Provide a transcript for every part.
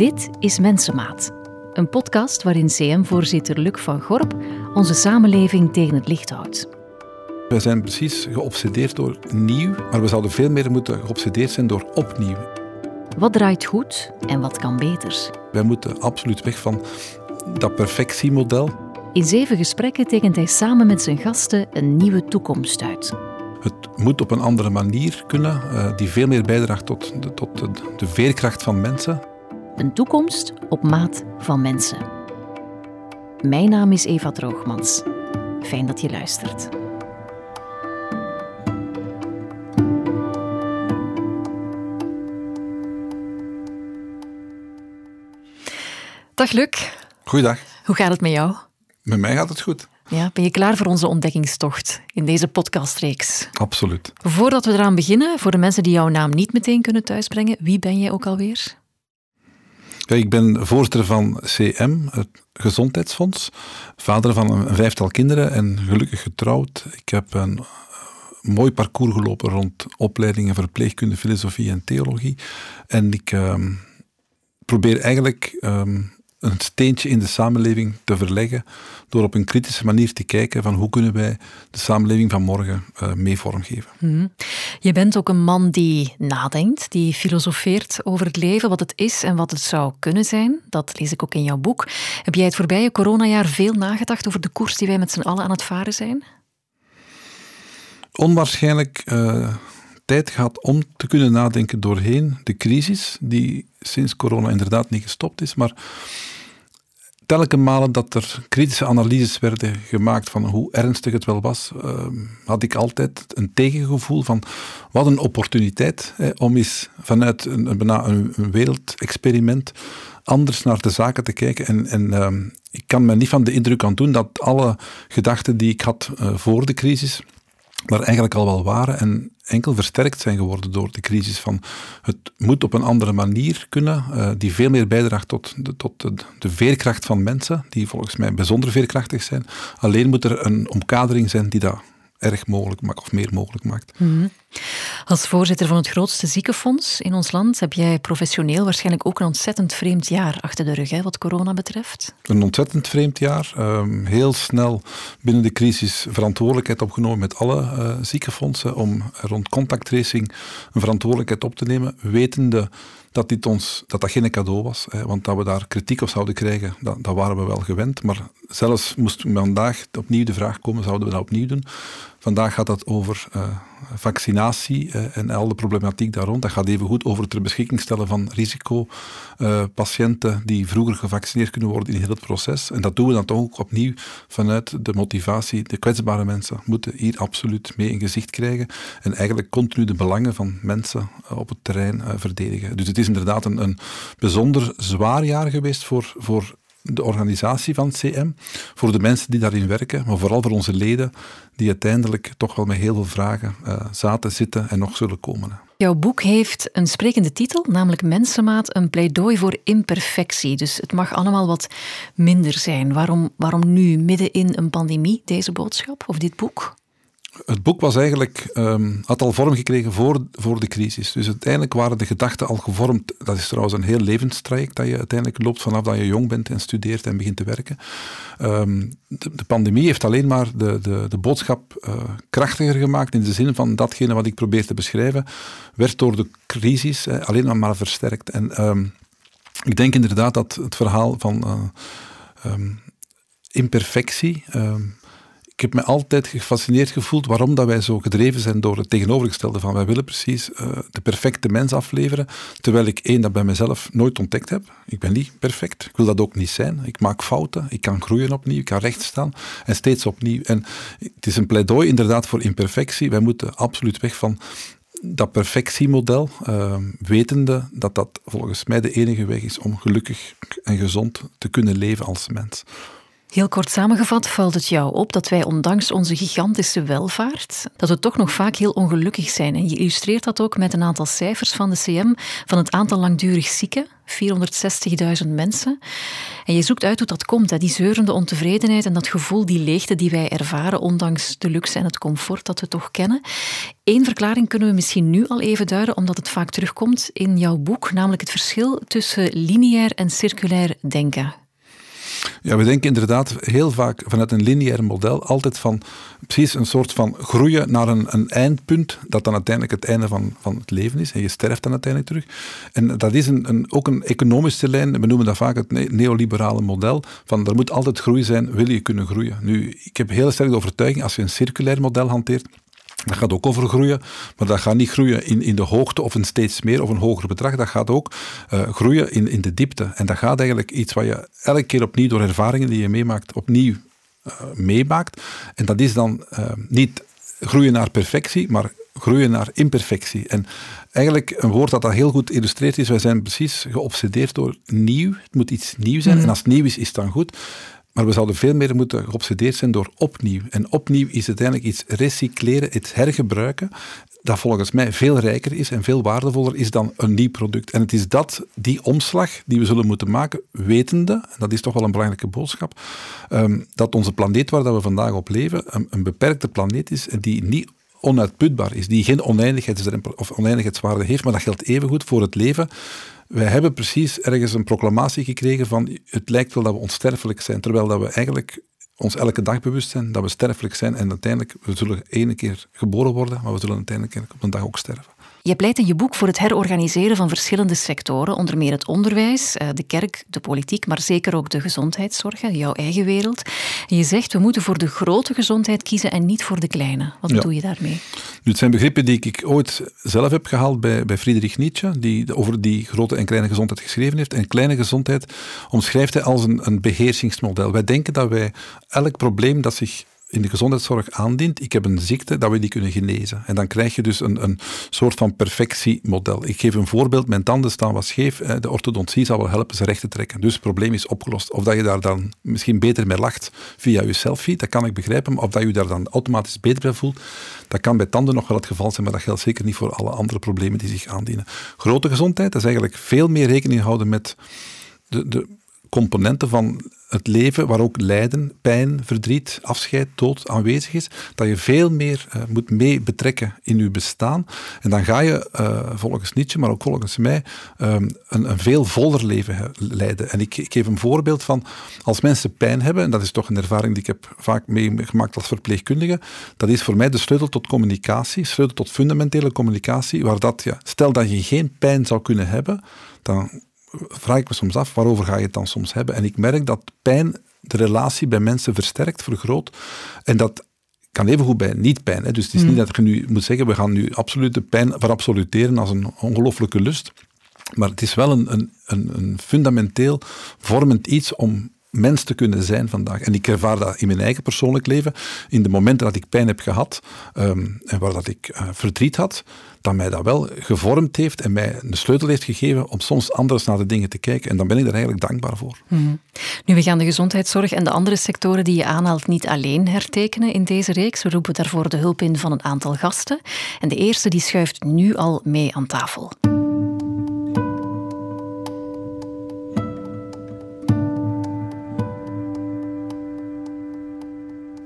Dit is Mensenmaat, een podcast waarin CM-voorzitter Luc van Gorp onze samenleving tegen het licht houdt. We zijn precies geobsedeerd door nieuw, maar we zouden veel meer moeten geobsedeerd zijn door opnieuw. Wat draait goed en wat kan beter? Wij moeten absoluut weg van dat perfectiemodel. In zeven gesprekken tekent hij samen met zijn gasten een nieuwe toekomst uit. Het moet op een andere manier kunnen, eh, die veel meer bijdraagt tot, de, tot de, de veerkracht van mensen. Een toekomst op maat van mensen. Mijn naam is Eva Droogmans. Fijn dat je luistert. Dag Luc. Goeiedag. Hoe gaat het met jou? Met mij gaat het goed. Ja, ben je klaar voor onze ontdekkingstocht in deze podcastreeks? Absoluut. Voordat we eraan beginnen, voor de mensen die jouw naam niet meteen kunnen thuisbrengen, wie ben jij ook alweer? Ik ben voorzitter van CM, het Gezondheidsfonds, vader van een vijftal kinderen en gelukkig getrouwd. Ik heb een mooi parcours gelopen rond opleidingen verpleegkunde, filosofie en theologie. En ik ehm, probeer eigenlijk ehm, een steentje in de samenleving te verleggen door op een kritische manier te kijken van hoe kunnen wij de samenleving van morgen uh, mee vormgeven. Mhm. Je bent ook een man die nadenkt, die filosofeert over het leven, wat het is en wat het zou kunnen zijn. Dat lees ik ook in jouw boek. Heb jij het voorbije coronajaar veel nagedacht over de koers die wij met z'n allen aan het varen zijn? Onwaarschijnlijk uh, tijd gehad om te kunnen nadenken doorheen de crisis, die sinds corona inderdaad niet gestopt is, maar telke malen dat er kritische analyses werden gemaakt van hoe ernstig het wel was, uh, had ik altijd een tegengevoel van wat een opportuniteit om eens vanuit een, een, wereldexperiment anders naar de zaken te kijken. En, en uh, ik kan me niet van de indruk aan doen dat alle gedachten die ik had uh, voor de crisis, maar eigenlijk al wel waren en enkel versterkt zijn geworden door de crisis. Van het moet op een andere manier kunnen, uh, die veel meer bijdraagt tot, de, tot de, de, veerkracht van mensen, die volgens mij bijzonder veerkrachtig zijn. Alleen moet er een omkadering zijn die dat erg mogelijk maakt of meer mogelijk maakt. -hmm. Als voorzitter van het grootste ziekenfonds in ons land heb jij professioneel waarschijnlijk ook een ontzettend vreemd jaar achter de rug, hè, wat corona betreft. Een ontzettend vreemd jaar. Um, heel snel binnen de crisis verantwoordelijkheid opgenomen met alle uh, ziekenfondsen om rond contacttracing een verantwoordelijkheid op te nemen, wetende dat, dit ons, dat dat geen cadeau was. Hè, want dat we daar kritiek op zouden krijgen, dat, dat waren we wel gewend. Maar zelfs moest vandaag opnieuw de vraag komen, zouden we dat opnieuw doen? Vandaag gaat dat over uh, vaccinatie uh, en al de problematiek daar rond. Dat gaat even goed over ter beschikking stellen van risicopatiënten uh, die vroeger gevaccineerd kunnen worden in heel het proces. En dat doen we dan toch ook opnieuw vanuit de motivatie. De kwetsbare mensen moeten hier absoluut mee in gezicht krijgen en eigenlijk continu de belangen van mensen op het terrein verdedigen. Dus het is inderdaad een, een bijzonder zwaar jaar geweest voor, voor de organisatie van CM, voor de mensen die daarin werken, maar vooral voor onze leden, die uiteindelijk toch wel met heel veel vragen uh, zaten, zitten en nog zullen komen. Jouw boek heeft een sprekende titel, namelijk Mensenmaat, een pleidooi voor imperfectie. Dus het mag allemaal wat minder zijn. Waarom, waarom nu, midden in een pandemie, deze boodschap of dit boek? Het boek was eigenlijk, um, had al vorm gekregen voor, voor de crisis. Dus uiteindelijk waren de gedachten al gevormd. Dat is trouwens een heel levenstraject dat je uiteindelijk loopt vanaf dat je jong bent en studeert en begint te werken. Um, de, de, pandemie heeft alleen maar de, de, de boodschap uh, krachtiger gemaakt in de zin van datgene wat ik probeer te beschrijven, werd door de crisis alleen maar versterkt. En um, ik denk inderdaad dat het verhaal van uh, imperfectie ik heb me altijd gefascineerd gevoeld waarom dat wij zo gedreven zijn door het tegenovergestelde van wij willen precies uh, de perfecte mens afleveren, terwijl ik één dat bij mezelf nooit ontdekt heb. Ik ben niet perfect, ik wil dat ook niet zijn. Ik maak fouten, ik kan groeien opnieuw, ik kan rechtstaan en steeds opnieuw. En het is een pleidooi inderdaad voor imperfectie. Wij moeten absoluut weg van dat perfectiemodel, uh, wetende dat dat volgens mij de enige weg is om gelukkig en gezond te kunnen leven als mens. Heel kort samengevat valt het jou op dat wij ondanks onze gigantische welvaart, dat we toch nog vaak heel ongelukkig zijn. En je illustreert dat ook met een aantal cijfers van de CM van het aantal langdurig zieken, 460.000 mensen. En je zoekt uit hoe dat komt, hè? die zeurende ontevredenheid en dat gevoel, die leegte die wij ervaren, ondanks de luxe en het comfort dat we toch kennen. Eén verklaring kunnen we misschien nu al even duiden, omdat het vaak terugkomt in jouw boek, namelijk het verschil tussen lineair en circulair denken. Ja, we denken inderdaad heel vaak vanuit een lineair model altijd van precies een soort van groeien naar een, een eindpunt, dat dan uiteindelijk het einde van, van het leven is. En je sterft dan uiteindelijk terug. En dat is een, een, ook een economische lijn, we noemen dat vaak het neoliberale model, van er moet altijd groei zijn, wil je kunnen groeien. Nu, ik heb heel sterk de overtuiging, als je een circulair model hanteert, dat gaat ook over groeien, maar dat gaat niet groeien in, in de hoogte of een steeds meer of een hoger bedrag. Dat gaat ook uh, groeien in, in de diepte. En dat gaat eigenlijk iets wat je elke keer opnieuw door ervaringen die je meemaakt, opnieuw uh, meemaakt. En dat is dan uh, niet groeien naar perfectie, maar groeien naar imperfectie. En eigenlijk een woord dat dat heel goed illustreert is, wij zijn precies geobsedeerd door nieuw. Het moet iets nieuw zijn. Mm. En als het nieuw is, is het dan goed. Maar we zouden veel meer moeten geobsedeerd zijn door opnieuw. En opnieuw is uiteindelijk iets recycleren, het hergebruiken, dat volgens mij veel rijker is en veel waardevoller is dan een nieuw product. En het is dat, die omslag die we zullen moeten maken, wetende, en dat is toch wel een belangrijke boodschap, um, dat onze planeet waar dat we vandaag op leven, een, een beperkte planeet is die niet onuitputbaar is, die geen oneindigheidswaarde heeft, maar dat geldt evengoed voor het leven wij hebben precies ergens een proclamatie gekregen van het lijkt wel dat we onsterfelijk zijn, terwijl dat we eigenlijk ons elke dag bewust zijn dat we sterfelijk zijn en uiteindelijk, we zullen ene keer geboren worden, maar we zullen uiteindelijk op een dag ook sterven. Je pleit in je boek voor het herorganiseren van verschillende sectoren, onder meer het onderwijs, eh, de kerk, de politiek, maar zeker ook de gezondheidszorg, jouw eigen wereld. Je zegt, we moeten voor de grote gezondheid kiezen en niet voor de kleine. Wat bedoel je daarmee? Nu, het zijn begrippen die ik ooit zelf heb gehaald bij, bij Friedrich Nietzsche, die over die grote en kleine gezondheid geschreven heeft. En kleine gezondheid omschrijft hij als een, een beheersingsmodel. Wij denken dat wij elk probleem dat zich in de gezondheidszorg aandient, ik heb een ziekte, dat we die kunnen genezen. En dan krijg je dus een, een soort van perfectiemodel. Ik geef een voorbeeld, mijn tanden staan wat scheef, de orthodontie zal wel helpen ze recht te trekken. Dus het probleem is opgelost. Of dat je daar dan misschien beter mee lacht via je selfie, dat kan ik begrijpen, maar of dat je daar dan automatisch beter bij voelt, dat kan bij tanden nog wel het geval zijn, maar dat geldt zeker niet voor alle andere problemen die zich aandienen. Grote gezondheid, dat is eigenlijk veel meer rekening houden met de, de componenten van het leven, waar ook lijden, pijn, verdriet, afscheid, dood aanwezig is, dat je veel meer uh, moet mee betrekken in je bestaan. En dan ga je, uh, volgens Nietzsche, maar ook volgens mij, um, een, een, veel voller leven leiden. En ik, ik, geef een voorbeeld van, als mensen pijn hebben, en dat is toch een ervaring die ik heb vaak meegemaakt als verpleegkundige, dat is voor mij de sleutel tot communicatie, sleutel tot fundamentele communicatie, waar dat, ja, stel dat je geen pijn zou kunnen hebben, dan vraag ik me soms af, waarover ga je het dan soms hebben? En ik merk dat pijn de relatie bij mensen versterkt, vergroot. En dat kan even goed bij niet-pijn. Dus het is niet mm. dat je nu moet zeggen, we gaan nu absoluut de pijn verabsoluteren als een ongelooflijke lust. Maar het is wel een, een, een fundamenteel vormend iets om mens te kunnen zijn vandaag. En ik ervaar dat in mijn eigen persoonlijk leven. In de momenten dat ik pijn heb gehad ehm, en waar dat ik uh, verdriet had, dat mij dat wel gevormd heeft en mij de sleutel heeft gegeven om soms anders naar de dingen te kijken. En dan ben ik daar eigenlijk dankbaar voor. Mhm. Nu, we gaan de gezondheidszorg en de andere sectoren die je aanhaalt niet alleen hertekenen in deze reeks. We roepen daarvoor de hulp in van een aantal gasten. En de eerste die schuift nu al mee aan tafel.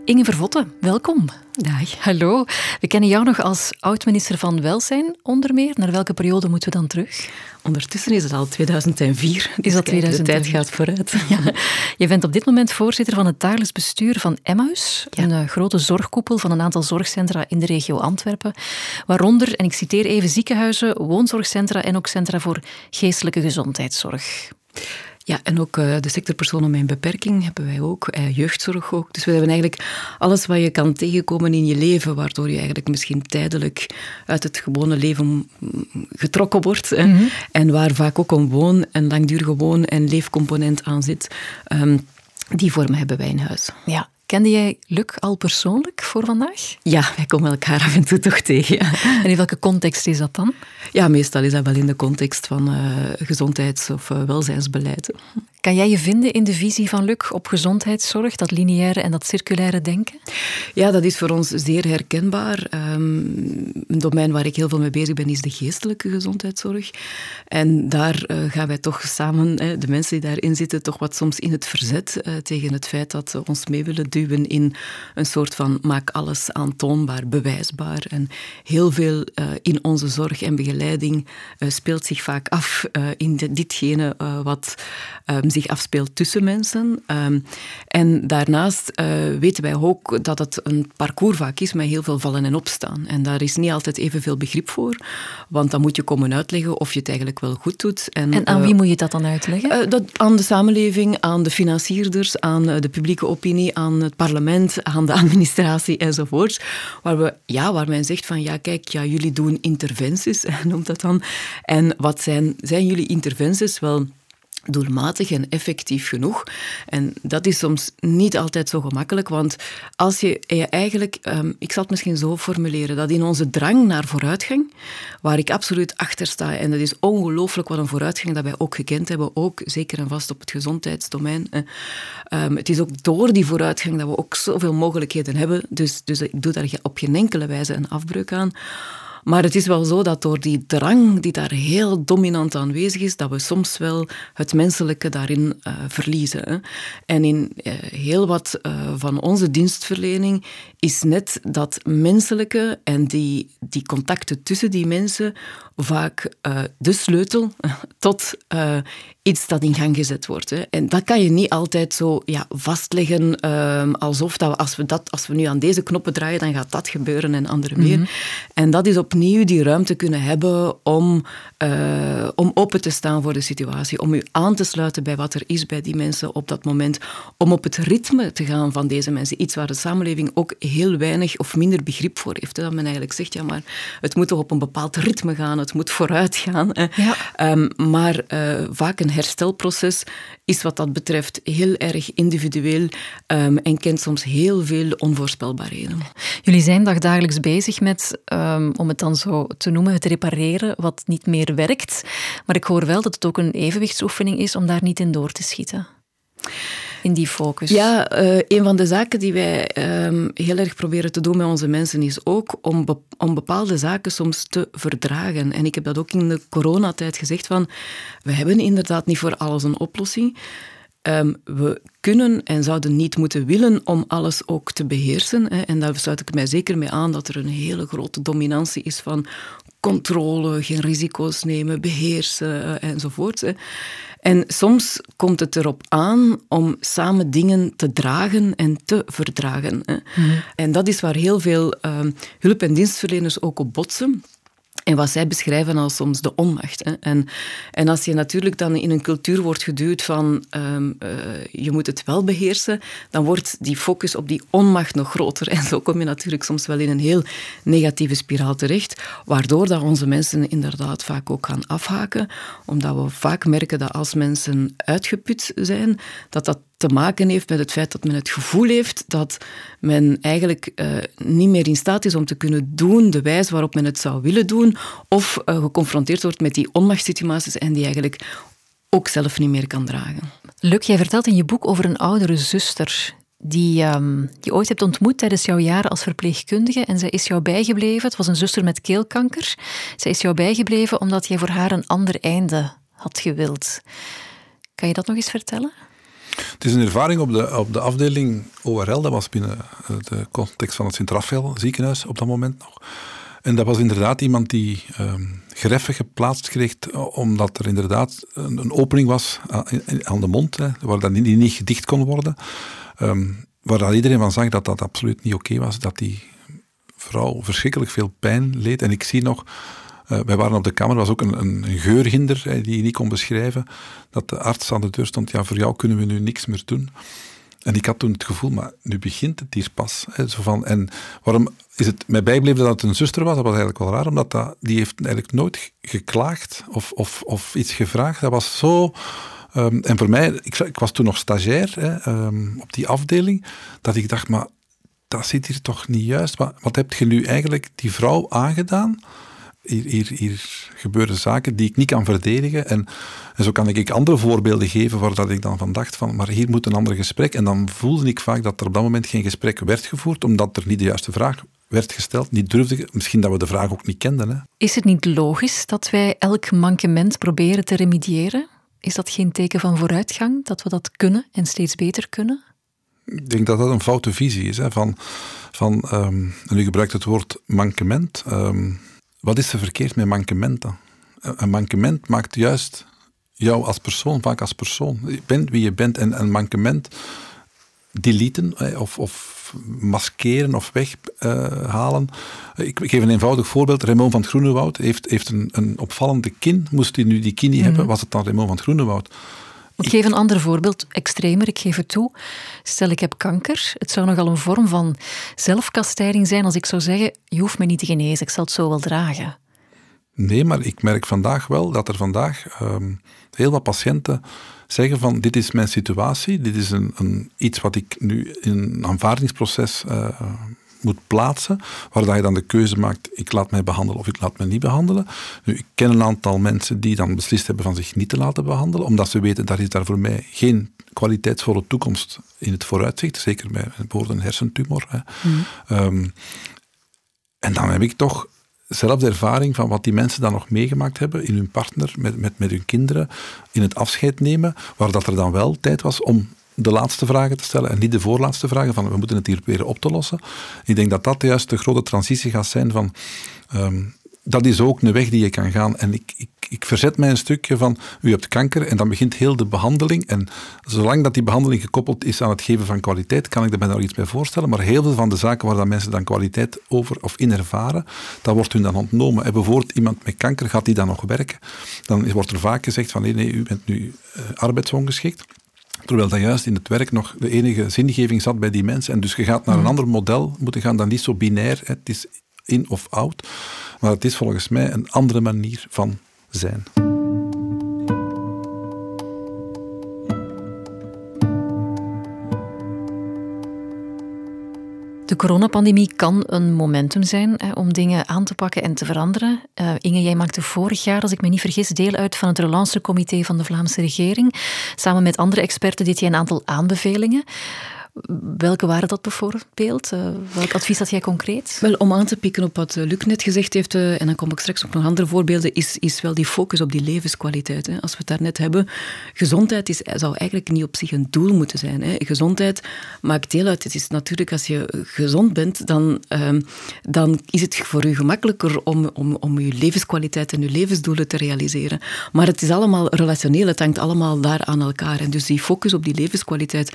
Inge Vervotte, welkom. Dag. Hallo. We kennen jou nog als oud-minister van Welzijn, onder meer. Naar welke periode moeten we dan terug? Ondertussen is het al 2004. Is dat 2004? De tijd gaat vooruit. Ja. Je bent op dit moment voorzitter van het dagelijks bestuur van Emmaus, een uh, grote zorgkoepel van een aantal zorgcentra in de regio Antwerpen, waaronder, en ik citeer even, ziekenhuizen, woonzorgcentra en ook centra voor geestelijke gezondheidszorg. Ja, en ook uh, de sectorpersonen met een beperking hebben wij ook, uh, jeugdzorg ook. Dus we hebben eigenlijk alles wat je kan tegenkomen in je leven, waardoor je eigenlijk misschien tijdelijk uit het gewone leven getrokken wordt. Mhm. En waar vaak ook een woon- en langdurige woon- en leefcomponent aan zit. Um, die vormen hebben wij in huis. Ja, Kende jij Luc al persoonlijk voor vandaag? Ja, wij komen elkaar af en toe toch tegen. En in welke context is dat dan? Ja, meestal is dat wel in de context van uh, gezondheids- of uh, welzijnsbeleid. Kan jij je vinden in de visie van Luc op gezondheidszorg, dat lineaire en dat circulaire denken? Ja, dat is voor ons zeer herkenbaar. Um, een domein waar ik heel veel mee bezig ben is de geestelijke gezondheidszorg. En daar uh, gaan wij toch samen, de mensen die daarin zitten, toch wat soms in het verzet tegen het feit dat ze ons mee willen duwen in een soort van maak alles aantoonbaar, bewijsbaar. En heel veel uh, in onze zorg en begeleiding speelt zich vaak af in de, ditgene wat um, zich afspeelt tussen mensen. Um, en daarnaast weten wij ook dat het een parcours vaak is met heel veel vallen en opstaan. En daar is niet altijd evenveel begrip voor, want dan moet je komen uitleggen of je het eigenlijk wel goed doet. En, en aan wie moet je dat dan uitleggen? Dat, aan de samenleving, aan de financierders, aan de publieke opinie, aan het parlement, aan de administratie enzovoorts. Waar, we, ja, waar men zegt van ja, kijk, ja, jullie doen interventies, noemt dat dan. En wat zijn, zijn jullie interventies? Wel doelmatig en effectief genoeg. En dat is soms niet altijd zo gemakkelijk, want als je, eigenlijk, um, ik zal het misschien zo formuleren, dat in onze drang naar vooruitgang, waar ik absoluut achter sta, en dat is ongelooflijk wat een vooruitgang dat wij ook gekend hebben, ook zeker en vast op het gezondheidsdomein. Um, het is ook door die vooruitgang dat we ook zoveel mogelijkheden hebben, dus, dus ik doe daar op geen enkele wijze een afbreuk aan. Maar het is wel zo dat door die drang die daar heel dominant aanwezig is, dat we soms wel het menselijke daarin uh, verliezen. En in uh, heel wat uh, van onze dienstverlening is net dat menselijke en die, die contacten tussen die mensen vaak de sleutel tot iets dat in gang gezet wordt. Hè. En dat kan je niet altijd zo ja, vastleggen um, alsof dat we, als, we dat, als we nu aan deze knoppen draaien, dan gaat dat gebeuren en andere meer. Mm -hmm. En dat is opnieuw die ruimte kunnen hebben om, uh, om open te staan voor de situatie, om u aan te sluiten bij wat er is bij die mensen op dat moment, om op het ritme te gaan van deze mensen. Iets waar de samenleving ook heel weinig of minder begrip voor heeft. Hè. Dat men eigenlijk zegt, ja maar het moet toch op een bepaald ritme gaan, het moet vooruit gaan. Ja. Um, maar uh, vaak een herstelproces is wat dat betreft heel erg individueel um, en kent soms heel veel onvoorspelbaarheden. Jullie zijn dagdagelijks bezig met, um, om het dan zo te noemen, het repareren wat niet meer werkt. Maar ik hoor wel dat het ook een evenwichtsoefening is om daar niet in door te schieten in die focus? Ja, uh, een van de zaken die wij um, heel erg proberen te doen met onze mensen is ook om, be om bepaalde zaken soms te verdragen. En ik heb dat ook in de coronatijd gezegd van, we hebben inderdaad niet voor alles een oplossing. Um, we kunnen en zouden niet moeten willen om alles ook te beheersen. Hè. En daar sluit ik mij zeker mee aan dat er een hele grote dominantie is van controle, geen risico's nemen, beheersen uh, enzovoort. Hè. En soms komt het erop aan om samen dingen te dragen en te verdragen. Hè. Mm. En dat is waar heel veel uh, hulp- en dienstverleners ook op botsen. En wat zij beschrijven als soms de onmacht. Hè. En, en als je natuurlijk dan in een cultuur wordt geduwd van um, uh, je moet het wel beheersen, dan wordt die focus op die onmacht nog groter. En zo kom je natuurlijk soms wel in een heel negatieve spiraal terecht, waardoor dat onze mensen inderdaad vaak ook gaan afhaken, omdat we vaak merken dat als mensen uitgeput zijn, dat dat te maken heeft met het feit dat men het gevoel heeft dat men eigenlijk uh, niet meer in staat is om te kunnen doen de wijze waarop men het zou willen doen, of uh, geconfronteerd wordt met die onmachtssituaties en die eigenlijk ook zelf niet meer kan dragen. Luc, jij vertelt in je boek over een oudere zuster die je ooit hebt ontmoet tijdens jouw jaren als verpleegkundige en zij is jou bijgebleven. Het was een zuster met keelkanker. Zij is jou bijgebleven omdat jij voor haar een ander einde had gewild. Kan je dat nog eens vertellen? Het is een ervaring op de, op de afdeling ORL, dat was binnen eh, de context van het Sint-Raphaël ziekenhuis op dat moment nog. En dat was inderdaad iemand die um, geplaatst kreeg, omdat er inderdaad een, opening was aan, de mond, hè, waar dat niet, niet gedicht kon worden. Um, waar dat iedereen van zag dat dat absoluut niet oké was, dat die vrouw verschrikkelijk veel pijn leed. En ik zie nog uh, wij waren op de kamer, was ook een, een, geurhinder die je niet kon beschrijven. Dat de arts aan de deur stond, ja, voor jou kunnen we nu niks meer doen. En ik had toen het gevoel, maar nu begint het hier pas. Hè, zo van, en waarom is het mij bijgebleven dat het een zuster was? Dat was eigenlijk wel raar, omdat dat, die heeft eigenlijk nooit geklaagd of, of, of iets gevraagd. Dat was zo Ehm, en voor mij, ik, was toen nog stagiair hè, ehm, op die afdeling, dat ik dacht, maar dat zit hier toch niet juist. Wat heb je nu eigenlijk die vrouw aangedaan? Hier, hier, hier, gebeuren zaken die ik niet kan verdedigen. En, en zo kan ik andere voorbeelden geven waar dat ik dan van dacht van, maar hier moet een ander gesprek. En dan voelde ik vaak dat er op dat moment geen gesprek werd gevoerd, omdat er niet de juiste vraag werd gesteld, niet durfde. Misschien dat we de vraag ook niet kenden. Hè. Is het niet logisch dat wij elk mankement proberen te remediëren? Is dat geen teken van vooruitgang, dat we dat kunnen en steeds beter kunnen? Ik denk dat dat een foute visie is. Hè, van, van, um, en u gebruikt het woord mankement. Um, wat is er verkeerd met mankementen? Een mankement maakt juist jou als persoon, vaak als persoon. Je bent wie je bent en een mankement deleten of, of maskeren of weghalen. Uh, ik, geef een eenvoudig voorbeeld. Raymond van het Groenewoud heeft, heeft een, een opvallende kin. Moest hij nu die kin niet hebben, mhm. was het dan Raymond van het Groenewoud. Ik geef een ander voorbeeld, extremer, ik geef het toe. Stel ik heb kanker, het zou nogal een vorm van zelfkastijding zijn als ik zou zeggen, je hoeft me niet te genezen, ik zal het zo wel dragen. Nee, maar ik merk vandaag wel dat er vandaag um, heel wat patiënten zeggen van dit is mijn situatie, dit is een, een iets wat ik nu in een aanvaardingsproces uh, moet plaatsen, waar je dan de keuze maakt, ik laat mij behandelen of ik laat mij niet behandelen. Nu, ik ken een aantal mensen die dan beslist hebben van zich niet te laten behandelen, omdat ze weten, dat is daar voor mij geen kwaliteitsvolle toekomst in het vooruitzicht, zeker bij bijvoorbeeld een hersentumor. Hè. Mm. Um, en dan heb ik toch zelf de ervaring van wat die mensen dan nog meegemaakt hebben in hun partner, met, met, met hun kinderen, in het afscheid nemen, waar dat er dan wel tijd was om de laatste vragen te stellen en niet de voorlaatste vragen van we moeten het hier proberen op te lossen. Ik denk dat dat juist de grote transitie gaat zijn van um, dat is ook een weg die je kan gaan. En ik, ik, ik verzet mij een stukje van, u hebt kanker en dan begint heel de behandeling. En zolang dat die behandeling gekoppeld is aan het geven van kwaliteit, kan ik er mij nog iets bij voorstellen. Maar heel veel van de zaken waar dat mensen dan kwaliteit over of in ervaren, dat wordt hun dan ontnomen. En bijvoorbeeld iemand met kanker, gaat die dan nog werken? Dan wordt er vaak gezegd van, nee, nee u bent nu uh, arbeidsongeschikt. Terwijl dat juist in het werk nog de enige zingeving zat bij die mensen. En dus je gaat naar een mm. ander model moeten gaan dan niet zo binair. Het is in of out. Maar het is volgens mij een andere manier van zijn. De coronapandemie kan een momentum zijn hè, om dingen aan te pakken en te veranderen. Uh, Inge, jij maakte vorig jaar, als ik me niet vergis, deel uit van het relancecomité van de Vlaamse regering. Samen met andere experten deed jij een aantal aanbevelingen. Welke waren dat bijvoorbeeld? Uh, welk advies had jij concreet? Wel, om aan te pikken op wat eh, Luc net gezegd heeft, uh, en dan kom ik straks op nog andere voorbeelden, is, is wel die focus op die levenskwaliteit. Als we het daarnet hebben, gezondheid is, zou eigenlijk niet op zich een doel moeten zijn. Gezondheid maakt deel uit. Het is natuurlijk, als je gezond bent, dan, uh, dan is het voor u gemakkelijker om, om, om uw levenskwaliteit en uw levensdoelen te realiseren. Maar het is allemaal relationeel, het hangt allemaal daar aan elkaar. En dus die focus op die levenskwaliteit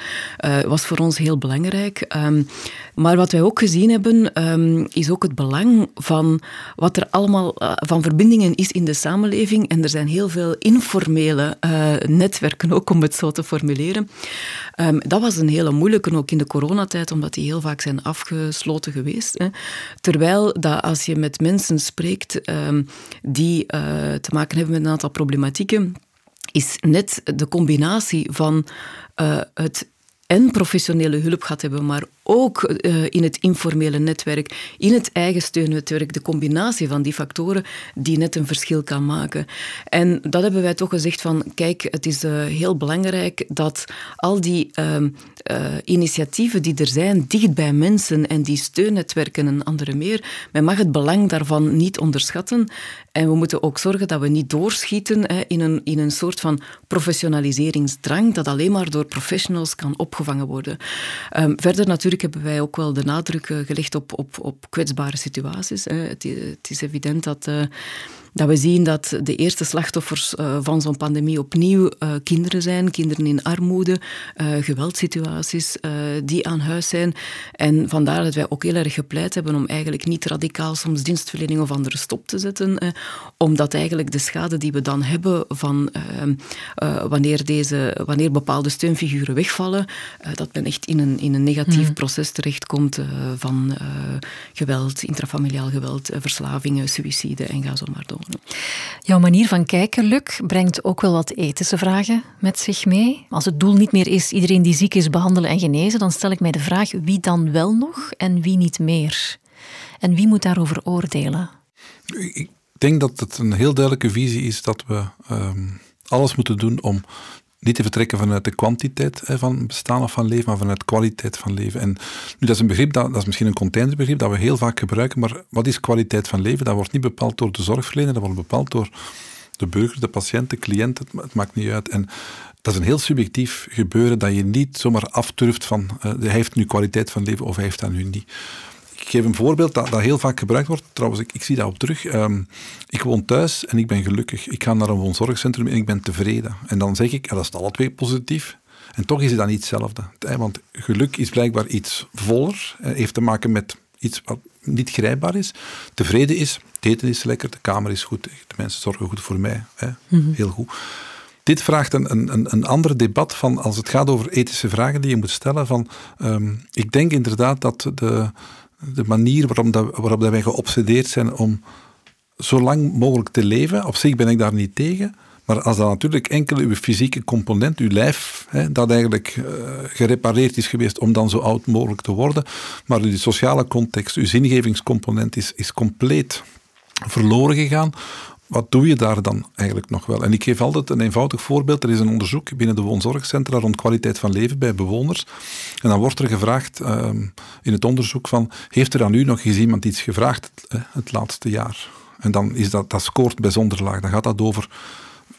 was voor ons heel belangrijk. Ehm, maar wat wij ook gezien hebben, ehm, is ook het belang van wat er allemaal uh, van verbindingen is in de samenleving. En er zijn heel veel informele uh, netwerken ook, om het zo te formuleren. Um, dat was een hele moeilijke, ook in de coronatijd, omdat die heel vaak zijn afgesloten geweest. Hè. Terwijl dat als je met mensen spreekt die uh, te maken hebben met een aantal problematieken, is net de combinatie van het en professionele hulp gaat hebben, maar ook uh, in het informele netwerk, in het eigen steunnetwerk, de combinatie van die factoren die net een verschil kan maken. En dat hebben wij toch gezegd van, kijk, het is uh, heel belangrijk dat al die uh, initiatieven die er zijn, dicht bij mensen en die steunnetwerken en andere meer, men mag het belang daarvan niet onderschatten. En we moeten ook zorgen dat we niet doorschieten hè, in, een, in een soort van professionaliseringsdrang dat alleen maar door professionals kan opgevangen worden. Um, verder natuurlijk hebben wij ook wel de nadruk eh, gelegd op, op, op kwetsbare situaties. Het, is evident dat uh, dat we zien dat de eerste slachtoffers uh, van zo'n pandemie opnieuw uh, kinderen zijn, kinderen in armoede, uh, geweldsituaties die aan huis zijn. En vandaar dat wij ook heel erg gepleit hebben om eigenlijk niet radicaal soms dienstverlening of andere stop te zetten, omdat eigenlijk de schade die we dan hebben van wanneer, deze, wanneer bepaalde steunfiguren wegvallen, dat men echt in een, in een negatief hmm. proces terechtkomt van geweld, intrafamiliaal geweld, verslavingen, suïcide en ga zo maar door. Jouw manier van kijken, Luc, brengt ook wel wat ethische vragen met zich mee. Als het doel niet meer is iedereen die ziek is behandelen en genezen, dan stel ik mij de vraag wie dan wel nog en wie niet meer. En wie moet daarover oordelen? Ik denk dat het een heel duidelijke visie is dat we ehm, alles moeten doen om niet te vertrekken vanuit de kwantiteit van bestaan of van leven, maar vanuit kwaliteit van leven. En nu, dat is een begrip, dat, dat is misschien een containerbegrip dat we heel vaak gebruiken, maar wat is kwaliteit van leven? Dat wordt niet bepaald door de zorgverlener, dat wordt bepaald door de burger, de patiënt, de cliënt, het, maakt niet uit. En dat is een heel subjectief gebeuren dat je niet zomaar afturft van uh, hij heeft nu kwaliteit van leven of hij heeft dat nu niet. Ik geef een voorbeeld dat, dat heel vaak gebruikt wordt. Trouwens, ik, ik zie dat op terug. Um, ik woon thuis en ik ben gelukkig. Ik ga naar een woonzorgcentrum en ik ben tevreden. En dan zeg ik, ja, dat is alle twee positief. En toch is het dan niet hetzelfde. Want geluk is blijkbaar iets voller. Heeft te maken met iets wat niet grijpbaar is. Tevreden is, het eten is lekker, de kamer is goed, de mensen zorgen goed voor mij. Hè? Mhm. Heel goed. Dit vraagt een, een, een ander debat van als het gaat over ethische vragen die je moet stellen. Van, um, ik denk inderdaad dat de, de manier waarop, dat, waarop wij geobsedeerd zijn om zo lang mogelijk te leven, op zich ben ik daar niet tegen. Maar als dat natuurlijk enkel uw fysieke component, uw lijf, hè, dat eigenlijk uh, gerepareerd is geweest om dan zo oud mogelijk te worden, maar uw sociale context, uw zingevingscomponent is, is compleet verloren gegaan, wat doe je daar dan eigenlijk nog wel? En ik geef altijd een eenvoudig voorbeeld. Er is een onderzoek binnen de woonzorgcentra rond kwaliteit van leven bij bewoners. En dan wordt er gevraagd ehm, in het onderzoek van, heeft er aan u nog eens iemand iets gevraagd het, het laatste jaar? En dan is dat, dat scoort bijzonder laag. Dan gaat dat over,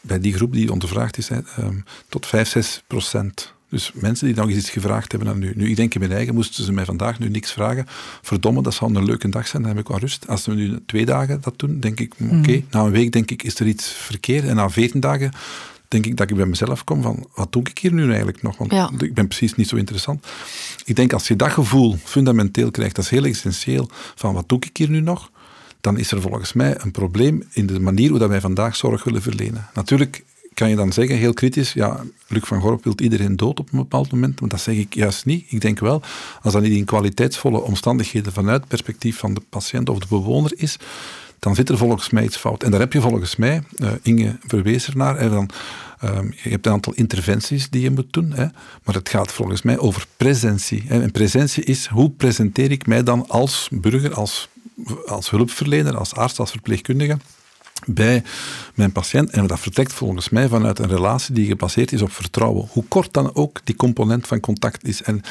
bij die groep die ondervraagd is, ehm, tot 5, 6 procent. Dus mensen die nog eens iets gevraagd hebben aan nu. Nu, ik denk in mijn eigen, moesten ze mij vandaag nu niks vragen. Verdomme, dat zou een leuke dag zijn, dan heb ik wel rust. Als we nu twee dagen dat doen, denk ik, oké. Mhm. Na een week denk ik, is er iets verkeerd. En na veertien dagen denk ik dat ik bij mezelf kom van, wat doe ik hier nu eigenlijk nog? Want ik ben precies niet zo interessant. Ik denk, als je dat gevoel fundamenteel krijgt, dat is heel essentieel, van wat doe ik hier nu nog? Dan is er volgens mij een probleem in de manier hoe dat wij vandaag zorg willen verlenen. Natuurlijk kan je dan zeggen, heel kritisch, ja, Luc van Gorp wil iedereen dood op een bepaald moment, maar dat zeg ik juist niet. Ik denk wel, als dat niet in kwaliteitsvolle omstandigheden vanuit het perspectief van de patiënt of de bewoner is, dan zit er volgens mij iets fout. En daar heb je volgens mij, uh, Inge verwees ernaar, en dan, uh, je hebt een aantal interventies die je moet doen, hè, maar het gaat volgens mij over presentie. Hè. En presentie is, hoe presenteer ik mij dan als burger, als, als hulpverlener, als arts, als verpleegkundige, bij mijn patiënt. En dat vertrekt volgens mij vanuit een relatie die gebaseerd is op vertrouwen. Hoe kort dan ook die component van contact is. En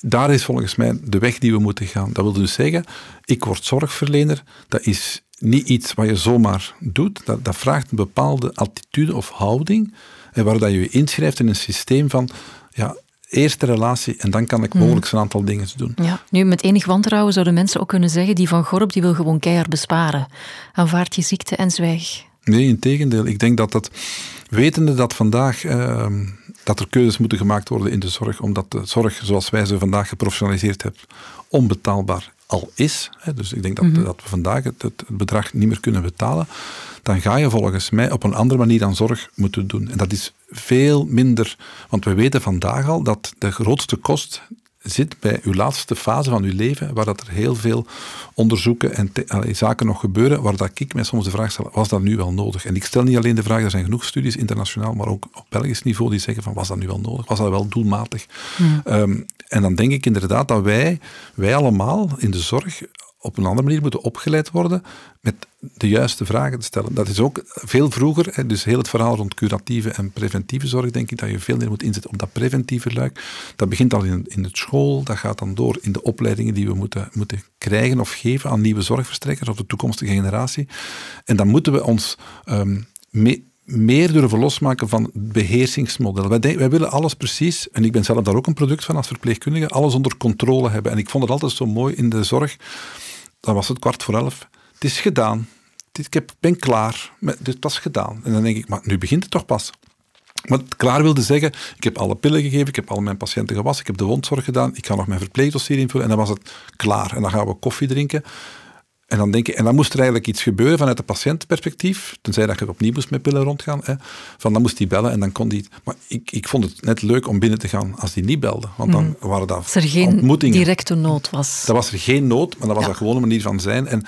daar is volgens mij de weg die we moeten gaan. Dat wil dus zeggen, ik word zorgverlener. Dat is niet iets wat je zomaar doet. Dat, dat vraagt een bepaalde attitude of houding. En waar dat je je inschrijft in een systeem van ja, eerste relatie en dan kan ik mhm. mogelijk een aantal dingen doen. Ja, nu met enig wantrouwen zouden mensen ook kunnen zeggen, die van Gorp die wil gewoon keihard besparen. Aanvaard je ziekte en zwijg. Nee, in tegendeel. Ik denk dat dat, wetende dat vandaag ehm, dat er keuzes moeten gemaakt worden in de zorg, omdat de zorg zoals wij ze vandaag geprofessionaliseerd hebben, onbetaalbaar al is. Hè, dus ik denk dat, mhm. dat we vandaag het, het, bedrag niet meer kunnen betalen. Dan ga je volgens mij op een andere manier aan zorg moeten doen. En dat is veel minder, want we weten vandaag al dat de grootste kost zit bij uw laatste fase van uw leven, waar dat er heel veel onderzoeken en zaken nog gebeuren, waar dat ik mij soms de vraag stel, was dat nu wel nodig? En ik stel niet alleen de vraag, er zijn genoeg studies internationaal, maar ook op Belgisch niveau die zeggen van, was dat nu wel nodig? Was dat wel doelmatig? Ehm, en dan denk ik inderdaad dat wij, wij allemaal in de zorg op een andere manier moeten opgeleid worden met de juiste vragen te stellen. Dat is ook veel vroeger, dus heel het verhaal rond curatieve en preventieve zorg, denk ik dat je veel meer moet inzetten op dat preventieve luik. Dat begint al in, in het school, dat gaat dan door in de opleidingen die we moeten, moeten krijgen of geven aan nieuwe zorgverstrekkers of de toekomstige generatie. En dan moeten we ons um, meer durven losmaken van het beheersingsmodel. Wij, wij, willen alles precies, en ik ben zelf daar ook een product van als verpleegkundige, alles onder controle hebben. En ik vond het altijd zo mooi in de zorg dan was het kwart voor elf. Het is gedaan. Ik ben klaar. Dit was gedaan. En dan denk ik, maar nu begint het toch pas. Wat klaar wilde zeggen, ik heb alle pillen gegeven, ik heb al mijn patiënten gewassen, ik heb de wondzorg gedaan, ik ga nog mijn verpleegdossier invullen en dan was het klaar. En dan gaan we koffie drinken. En dan, denk je, en dan moest er eigenlijk iets gebeuren vanuit het patiëntperspectief, tenzij dat je opnieuw moest met pillen rondgaan. Hè, van dan moest hij bellen en dan kon die. Maar ik, ik vond het net leuk om binnen te gaan als die niet belde. Want dan mm. waren dat Als er geen directe nood was. Dat was er geen nood, maar dat was ja. een gewone manier van zijn. En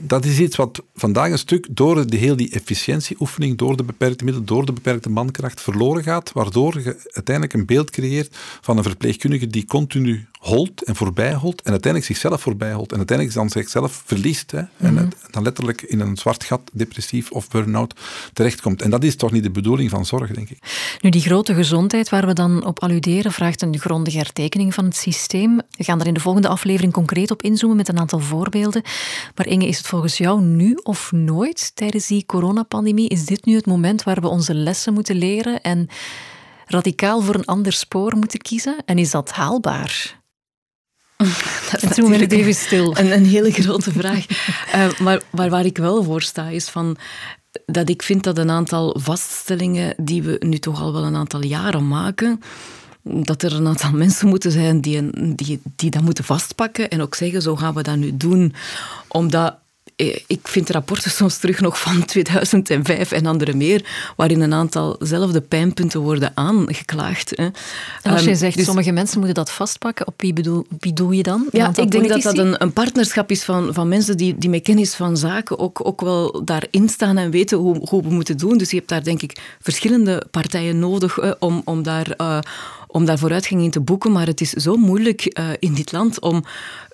dat is iets wat vandaag een stuk door de, heel die efficiëntieoefening, door de beperkte middelen, door de beperkte mankracht verloren gaat, waardoor je uiteindelijk een beeld creëert van een verpleegkundige die continu holt en voorbij holt en uiteindelijk zichzelf voorbij holt en uiteindelijk dan zichzelf verliest hè, en Mhm. dan letterlijk in een zwart gat, depressief of burn-out terechtkomt. En dat is toch niet de bedoeling van zorg, denk ik. Nu, die grote gezondheid waar we dan op alluderen, vraagt een grondige hertekening van het systeem. We gaan daar in de volgende aflevering concreet op inzoomen met een aantal voorbeelden. Maar Inge, is het volgens jou nu of nooit tijdens die coronapandemie? Is dit nu het moment waar we onze lessen moeten leren en radicaal voor een ander spoor moeten kiezen? En is dat haalbaar? Dat is toen werd het even stil. Een, een hele grote vraag. Eh, maar, maar waar ik wel voor sta, is van dat ik vind dat een aantal vaststellingen die we nu toch al wel een aantal jaren maken, dat er een aantal mensen moeten zijn die, een- die, die dat moeten vastpakken en ook zeggen, zo gaan we dat nu doen. Omdat ik vind rapporten soms terug nog van 2005 en andere meer, waarin een aantal zelfde pijnpunten worden aangeklaagd. Hè. En als je Ehm, zegt, dus- sommige mensen moeten dat vastpakken, op wie bedoel, wie doe je dan? Ja, ik denk dat dat een, een partnerschap is van, van mensen die, die met kennis van zaken ook, ook wel daarin staan en weten hoe, hoe we moeten doen. Dus je hebt daar denk ik verschillende partijen nodig eh, om, om, daar, eh, om daar vooruitgang in te boeken. Maar het is zo moeilijk eh, in dit land om...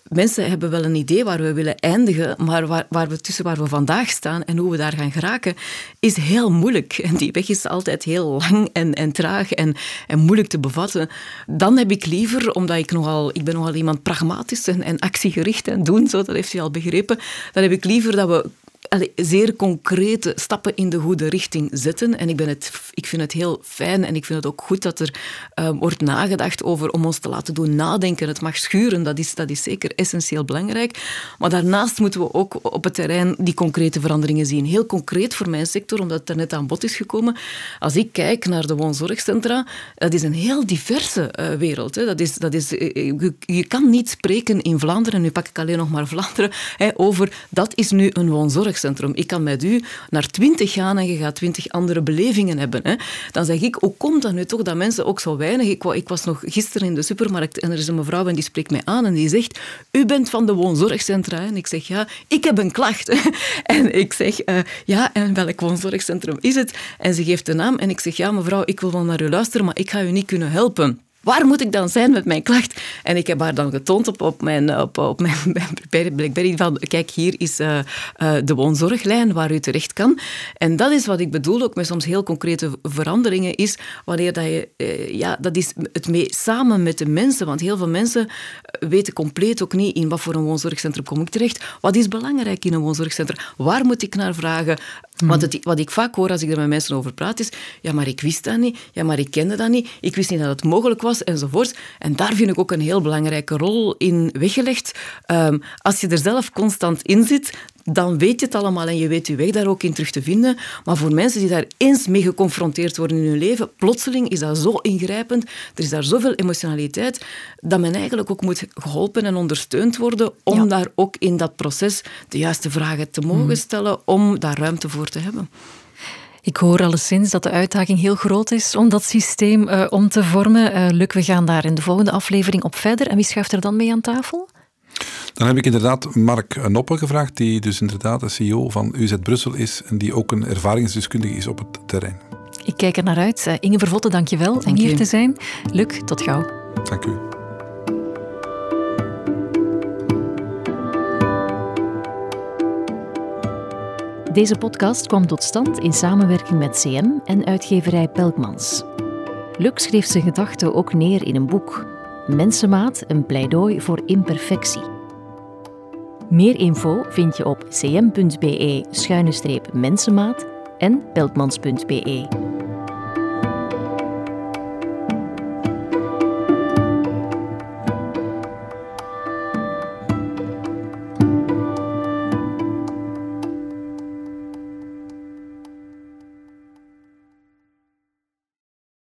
Mensen hebben wel een idee waar we willen eindigen, maar waar, waar we, tussen waar we vandaag staan en hoe we daar gaan geraken, is heel moeilijk. En die weg is altijd heel lang en, en traag en, en moeilijk te bevatten. Dan heb ik liever, omdat ik nogal, ik ben nogal iemand pragmatisch en, en actiegericht en doen, zo, dat heeft u al begrepen, dan heb ik liever dat we zeer concrete stappen in de goede richting zetten. En ik, ben het, ik vind het heel fijn en ik vind het ook goed dat er eh, wordt nagedacht over om ons te laten doen nadenken. Het mag schuren, dat is, dat is zeker essentieel belangrijk. Maar daarnaast moeten we ook op het terrein die concrete veranderingen zien. Heel concreet voor mijn sector, omdat het er net aan bod is gekomen. Als ik kijk naar de woonzorgcentra, dat is een heel diverse eh, wereld. Hè. Dat is, dat is, eh, je, je kan niet spreken in Vlaanderen, nu pak ik alleen nog maar Vlaanderen, hè, over dat is nu een woonzorgcentrum. Ik kan met u naar twintig gaan en je gaat twintig andere belevingen hebben. Hè. Dan zeg ik, hoe komt dat nu toch dat mensen ook zo weinig... Ik, ik was nog gisteren in de supermarkt en er is een mevrouw en die spreekt mij aan en die zegt, u bent van de woonzorgcentra. hè?" En ik zeg, ja, ik heb een klacht. En ik zeg, eh, ja, en welk woonzorgcentrum is het? En ze geeft de naam en ik zeg, ja mevrouw, ik wil wel naar u luisteren, maar ik ga u niet kunnen helpen. Waar moet ik dan zijn met mijn klacht? En ik heb haar dan getoond op, op mijn, op, op mijn Blackberry van, kijk, hier is eh, eh, de woonzorglijn waar u terecht kan. En dat is wat ik bedoel, ook met soms heel concrete veranderingen, is wanneer dat je, eh, ja, dat is het mee samen met de mensen, want heel veel mensen eh, weten compleet ook niet in wat voor een woonzorgcentrum kom ik terecht. Wat is belangrijk in een woonzorgcentrum? Waar moet ik naar vragen? Want het, wat ik vaak hoor als ik er met mensen over praat is, ja, maar ik wist dat niet, ja, maar ik kende dat niet, ik wist niet dat het mogelijk was, enzovoort. En daar vind ik ook een heel belangrijke rol in weggelegd. Ehm, als je er zelf constant in zit, dan weet je het allemaal en je weet je weg daar ook in terug te vinden. Maar voor mensen die daar eens mee geconfronteerd worden in hun leven, plotseling is dat zo ingrijpend, er is daar zoveel emotionaliteit, dat men eigenlijk ook moet geholpen en ondersteund worden om Ja. daar ook in dat proces de juiste vragen te mogen stellen, om daar ruimte voor te hebben. Ik hoor alleszins dat de uitdaging heel groot is om dat systeem eh, om te vormen. Eh Luc, we gaan daar in de volgende aflevering op verder. En wie schuift er dan mee aan tafel? Dan heb ik inderdaad Mark Noppe gevraagd, die dus inderdaad de CEO van UZ Brussel is en die ook een ervaringsdeskundige is op het terrein. Ik kijk er naar uit. Eh, Inge Vervotte, dank je wel om Dank hier te zijn. Luc, tot gauw. Dank u. Deze podcast kwam tot stand in samenwerking met CM en uitgeverij Pelkmans. Luc schreef zijn gedachten ook neer in een boek. Mensenmaat, een pleidooi voor imperfectie. Meer info vind je op cm.be-mensenmaat en pelkmans.be.